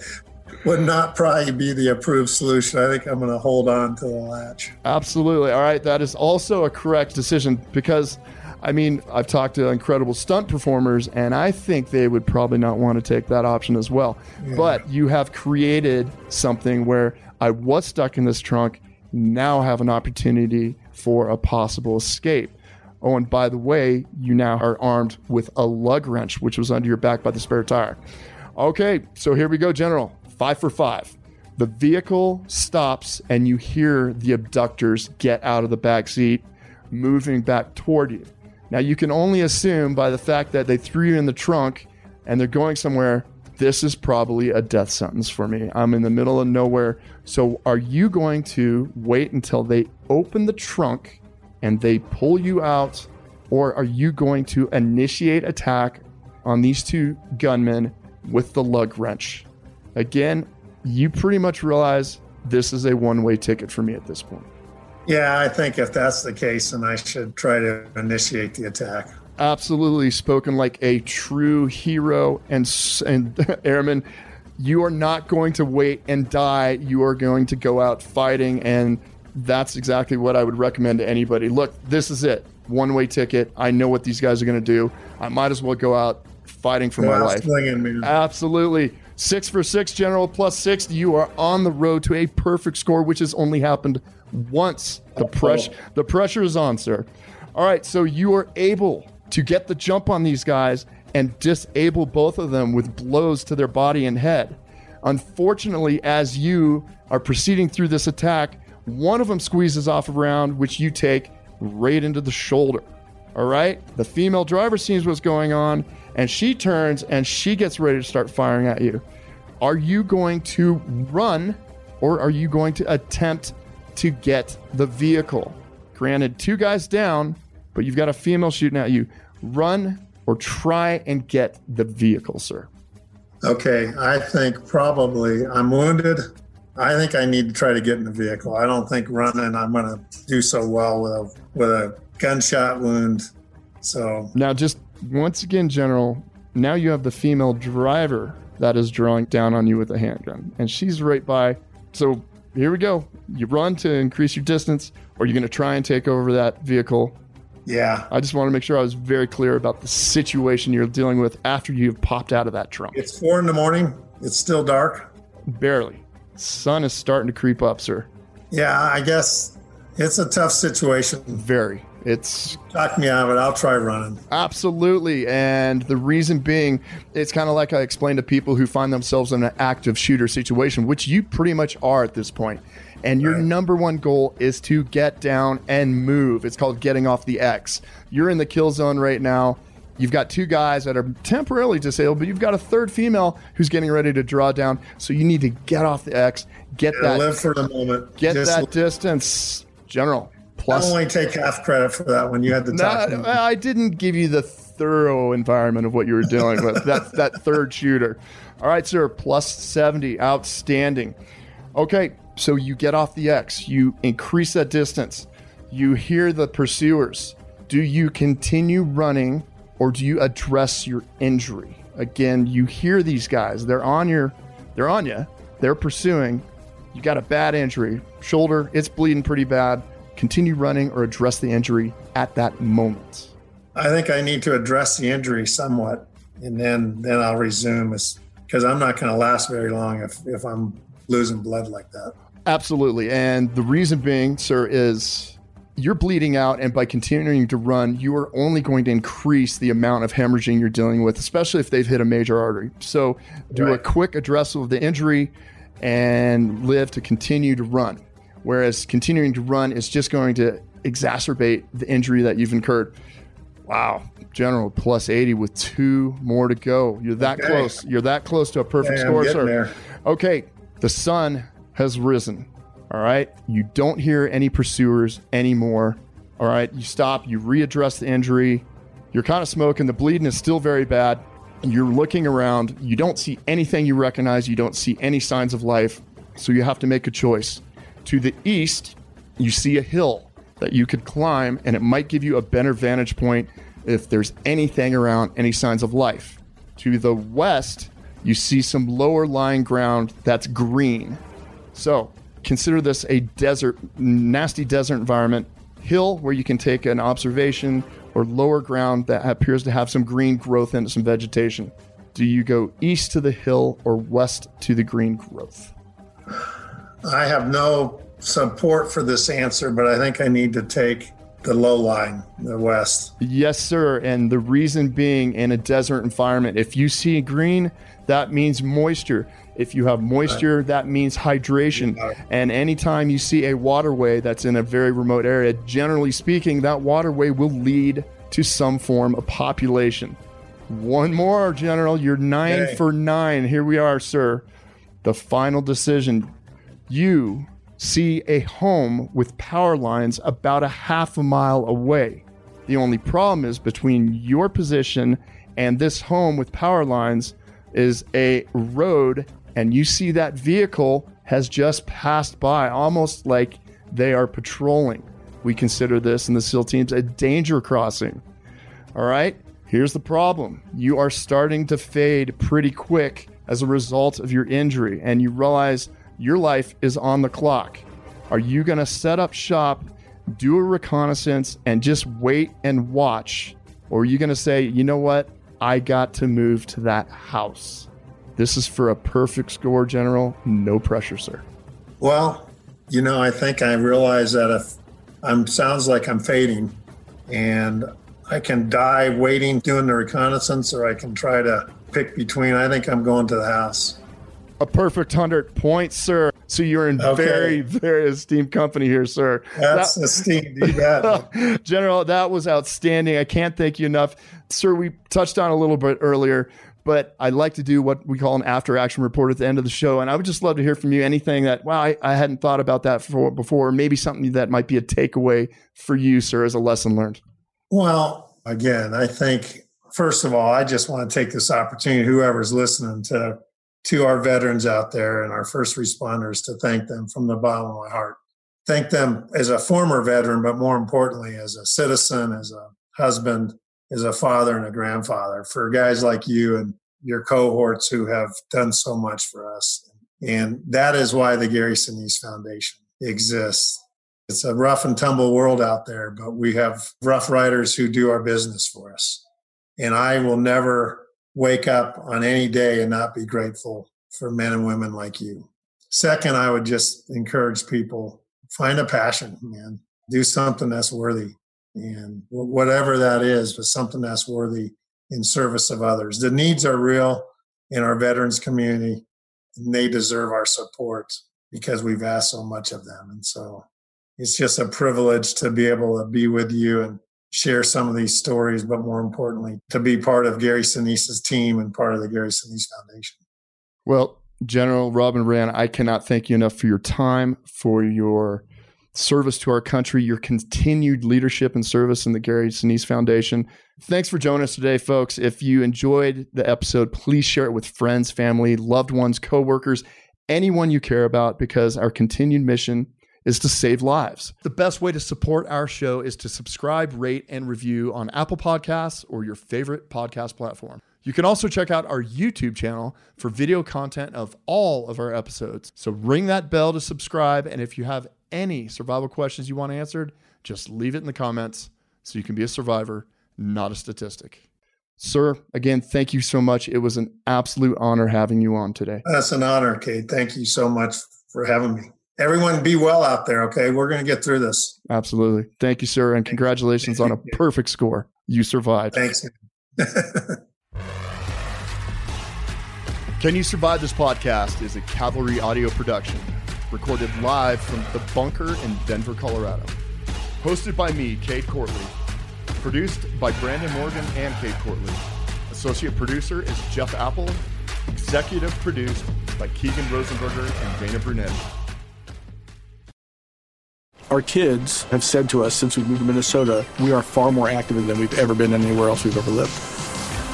would not probably be the approved solution. I think I'm going to hold on to the latch. Absolutely. All right. That is also a correct decision because I mean, I've talked to incredible stunt performers, and I think they would probably not want to take that option as well. Yeah. But you have created something where I was stuck in this trunk, now have an opportunity for a possible escape. Oh, and by the way, you now are armed with a lug wrench, which was under your back by the spare tire. Okay, so here we go, General. Five for five. The vehicle stops, and you hear the abductors get out of the back seat, moving back toward you. Now, you can only assume by the fact that they threw you in the trunk and they're going somewhere, this is probably a death sentence for me. I'm in the middle of nowhere. So, are you going to wait until they open the trunk and they pull you out? Or are you going to initiate attack on these two gunmen with the lug wrench? Again, you pretty much realize this is a one way ticket for me at this point. Yeah, I think if that's the case, then I should try to initiate the attack. Absolutely, spoken like a true hero and and airman. You are not going to wait and die. You are going to go out fighting and that's exactly what I would recommend to anybody. Look, this is it. One way ticket. I know what these guys are going to do. I might as well go out fighting for my life. Slinging, Absolutely. Six for six, General, plus six. You are on the road to a perfect score, which has only happened once. The pressure, the pressure is on, sir. All right, so you are able to get the jump on these guys and disable both of them with blows to their body and head. Unfortunately, as you are proceeding through this attack, one of them squeezes off a round, which you take right into the shoulder. All right? The female driver sees what's going on, and she turns and she gets ready to start firing at you. Are you going to run or are you going to attempt to get the vehicle? Granted, two guys down, but you've got a female shooting at you. Run or try and get the vehicle, sir. Okay, I think probably I'm wounded. I think I need to try to get in the vehicle. I don't think running I'm going to do so well with a with a gunshot wound. So now, just once again, General, now you have the female driver that is drawing down on you with a handgun, and she's right by. So here we go. You run to increase your distance, or you're going to try and take over that vehicle. Yeah. I just want to make sure I was very clear about the situation you're dealing with after you've popped out of that trunk. It's four in the morning. It's still dark. Barely. Sun is starting to creep up, sir. Yeah, I guess it's a tough situation. Very. It's talk me out of it. I'll try running. Absolutely. And the reason being, it's kind of like I explained to people who find themselves in an active shooter situation, which you pretty much are at this point. And your right. number one goal is to get down and move. It's called getting off the X. You're in the kill zone right now. You've got two guys that are temporarily disabled, but you've got a third female who's getting ready to draw down. So you need to get off the X, get yeah, that live for the moment, get Just that distance. General, Plus, I only take half credit for that when you had the. No, I didn't give you the thorough environment of what you were dealing with. that that third shooter. All right, sir. Plus seventy, outstanding. Okay, so you get off the X. You increase that distance. You hear the pursuers. Do you continue running, or do you address your injury? Again, you hear these guys. They're on your. They're on you. They're pursuing. You got a bad injury, shoulder. It's bleeding pretty bad continue running or address the injury at that moment? I think I need to address the injury somewhat, and then then I'll resume because I'm not going to last very long if if I'm losing blood like that. Absolutely, and the reason being, sir, is you're bleeding out, and by continuing to run, you are only going to increase the amount of hemorrhaging you're dealing with, especially if they've hit a major artery. So, do right. a quick addressal of the injury and live to continue to run whereas continuing to run is just going to exacerbate the injury that you've incurred. Wow, General plus 80 with two more to go. You're that okay. close. You're that close to a perfect yeah, score, sir. There. Okay, the sun has risen. All right, you don't hear any pursuers anymore. All right, you stop, you readdress the injury. You're kind of smoking. The bleeding is still very bad. You're looking around. You don't see anything you recognize. You don't see any signs of life. So you have to make a choice. To the east, you see a hill that you could climb, and it might give you a better vantage point if there's anything around, any signs of life. To the west, you see some lower lying ground that's green. So consider this a desert, nasty desert environment, hill where you can take an observation, or lower ground that appears to have some green growth and some vegetation. Do you go east to the hill or west to the green growth? I have no support for this answer, but I think I need to take the low line, the west. Yes, sir. And the reason being in a desert environment, if you see green, that means moisture. If you have moisture, that means hydration. And anytime you see a waterway that's in a very remote area, generally speaking, that waterway will lead to some form of population. One more, General. You're nine okay. for nine. Here we are, sir. The final decision you see a home with power lines about a half a mile away. The only problem is between your position and this home with power lines is a road, and you see that vehicle has just passed by, almost like they are patrolling. We consider this in the SEAL teams a danger crossing. All right, here's the problem you are starting to fade pretty quick as a result of your injury, and you realize your life is on the clock. Are you going to set up shop, do a reconnaissance, and just wait and watch? Or are you going to say, you know what? I got to move to that house. This is for a perfect score, General. No pressure, sir. Well, you know, I think I realize that if I'm sounds like I'm fading, and I can die waiting doing the reconnaissance, or I can try to pick between. I think I'm going to the house. A perfect hundred points, sir. So you're in okay. very, very esteemed company here, sir. That's that, esteemed. You General, that was outstanding. I can't thank you enough, sir. We touched on a little bit earlier but I like to do what we call an after action report at the end of the show. And I would just love to hear from you anything that, wow, I, I hadn't thought about that for, before, maybe something that might be a takeaway for you, sir, as a lesson learned. Well, again, I think, first of all, I just want to take this opportunity, whoever's listening, to, to our veterans out there and our first responders to thank them from the bottom of my heart. Thank them as a former veteran, but more importantly, as a citizen, as a husband, as a father and a grandfather for guys like you and your cohorts who have done so much for us. And that is why the Gary Sinise Foundation exists. It's a rough and tumble world out there, but we have rough riders who do our business for us. And I will never wake up on any day and not be grateful for men and women like you. Second, I would just encourage people find a passion, man. Do something that's worthy and whatever that is, but something that's worthy in service of others. The needs are real in our veterans community, and they deserve our support because we've asked so much of them. And so it's just a privilege to be able to be with you and share some of these stories, but more importantly, to be part of Gary Sinise's team and part of the Gary Sinise Foundation. Well, General Robin Rand, I cannot thank you enough for your time, for your service to our country, your continued leadership and service in the Gary Sinise Foundation. Thanks for joining us today, folks. If you enjoyed the episode, please share it with friends, family, loved ones, coworkers, anyone you care about, because our continued mission is to save lives. The best way to support our show is to subscribe, rate, and review on Apple Podcasts or your favorite podcast platform. You can also check out our YouTube channel for video content of all of our episodes. So ring that bell to subscribe. And if you have any survival questions you want answered, just leave it in the comments so you can be a survivor, not a statistic. Sir, again, thank you so much. It was an absolute honor having you on today. That's an honor, Cade. Thank you so much for having me. Everyone be well out there, okay? We're going to get through this. Absolutely. Thank you, sir. And congratulations on a perfect score. You survived. Thanks. Can You Survive This Podcast is a Cavalry audio production recorded live from the bunker in Denver, Colorado. Hosted by me, Cade Courtley. Produced by Brandon Morgan and Cade Courtley. Associate producer is Jeff Apple. Executive produced by Keegan Rosenberger and Dana Brunetti. Our kids have said to us since we moved to Minnesota, we are far more active than we've ever been anywhere else we've ever lived.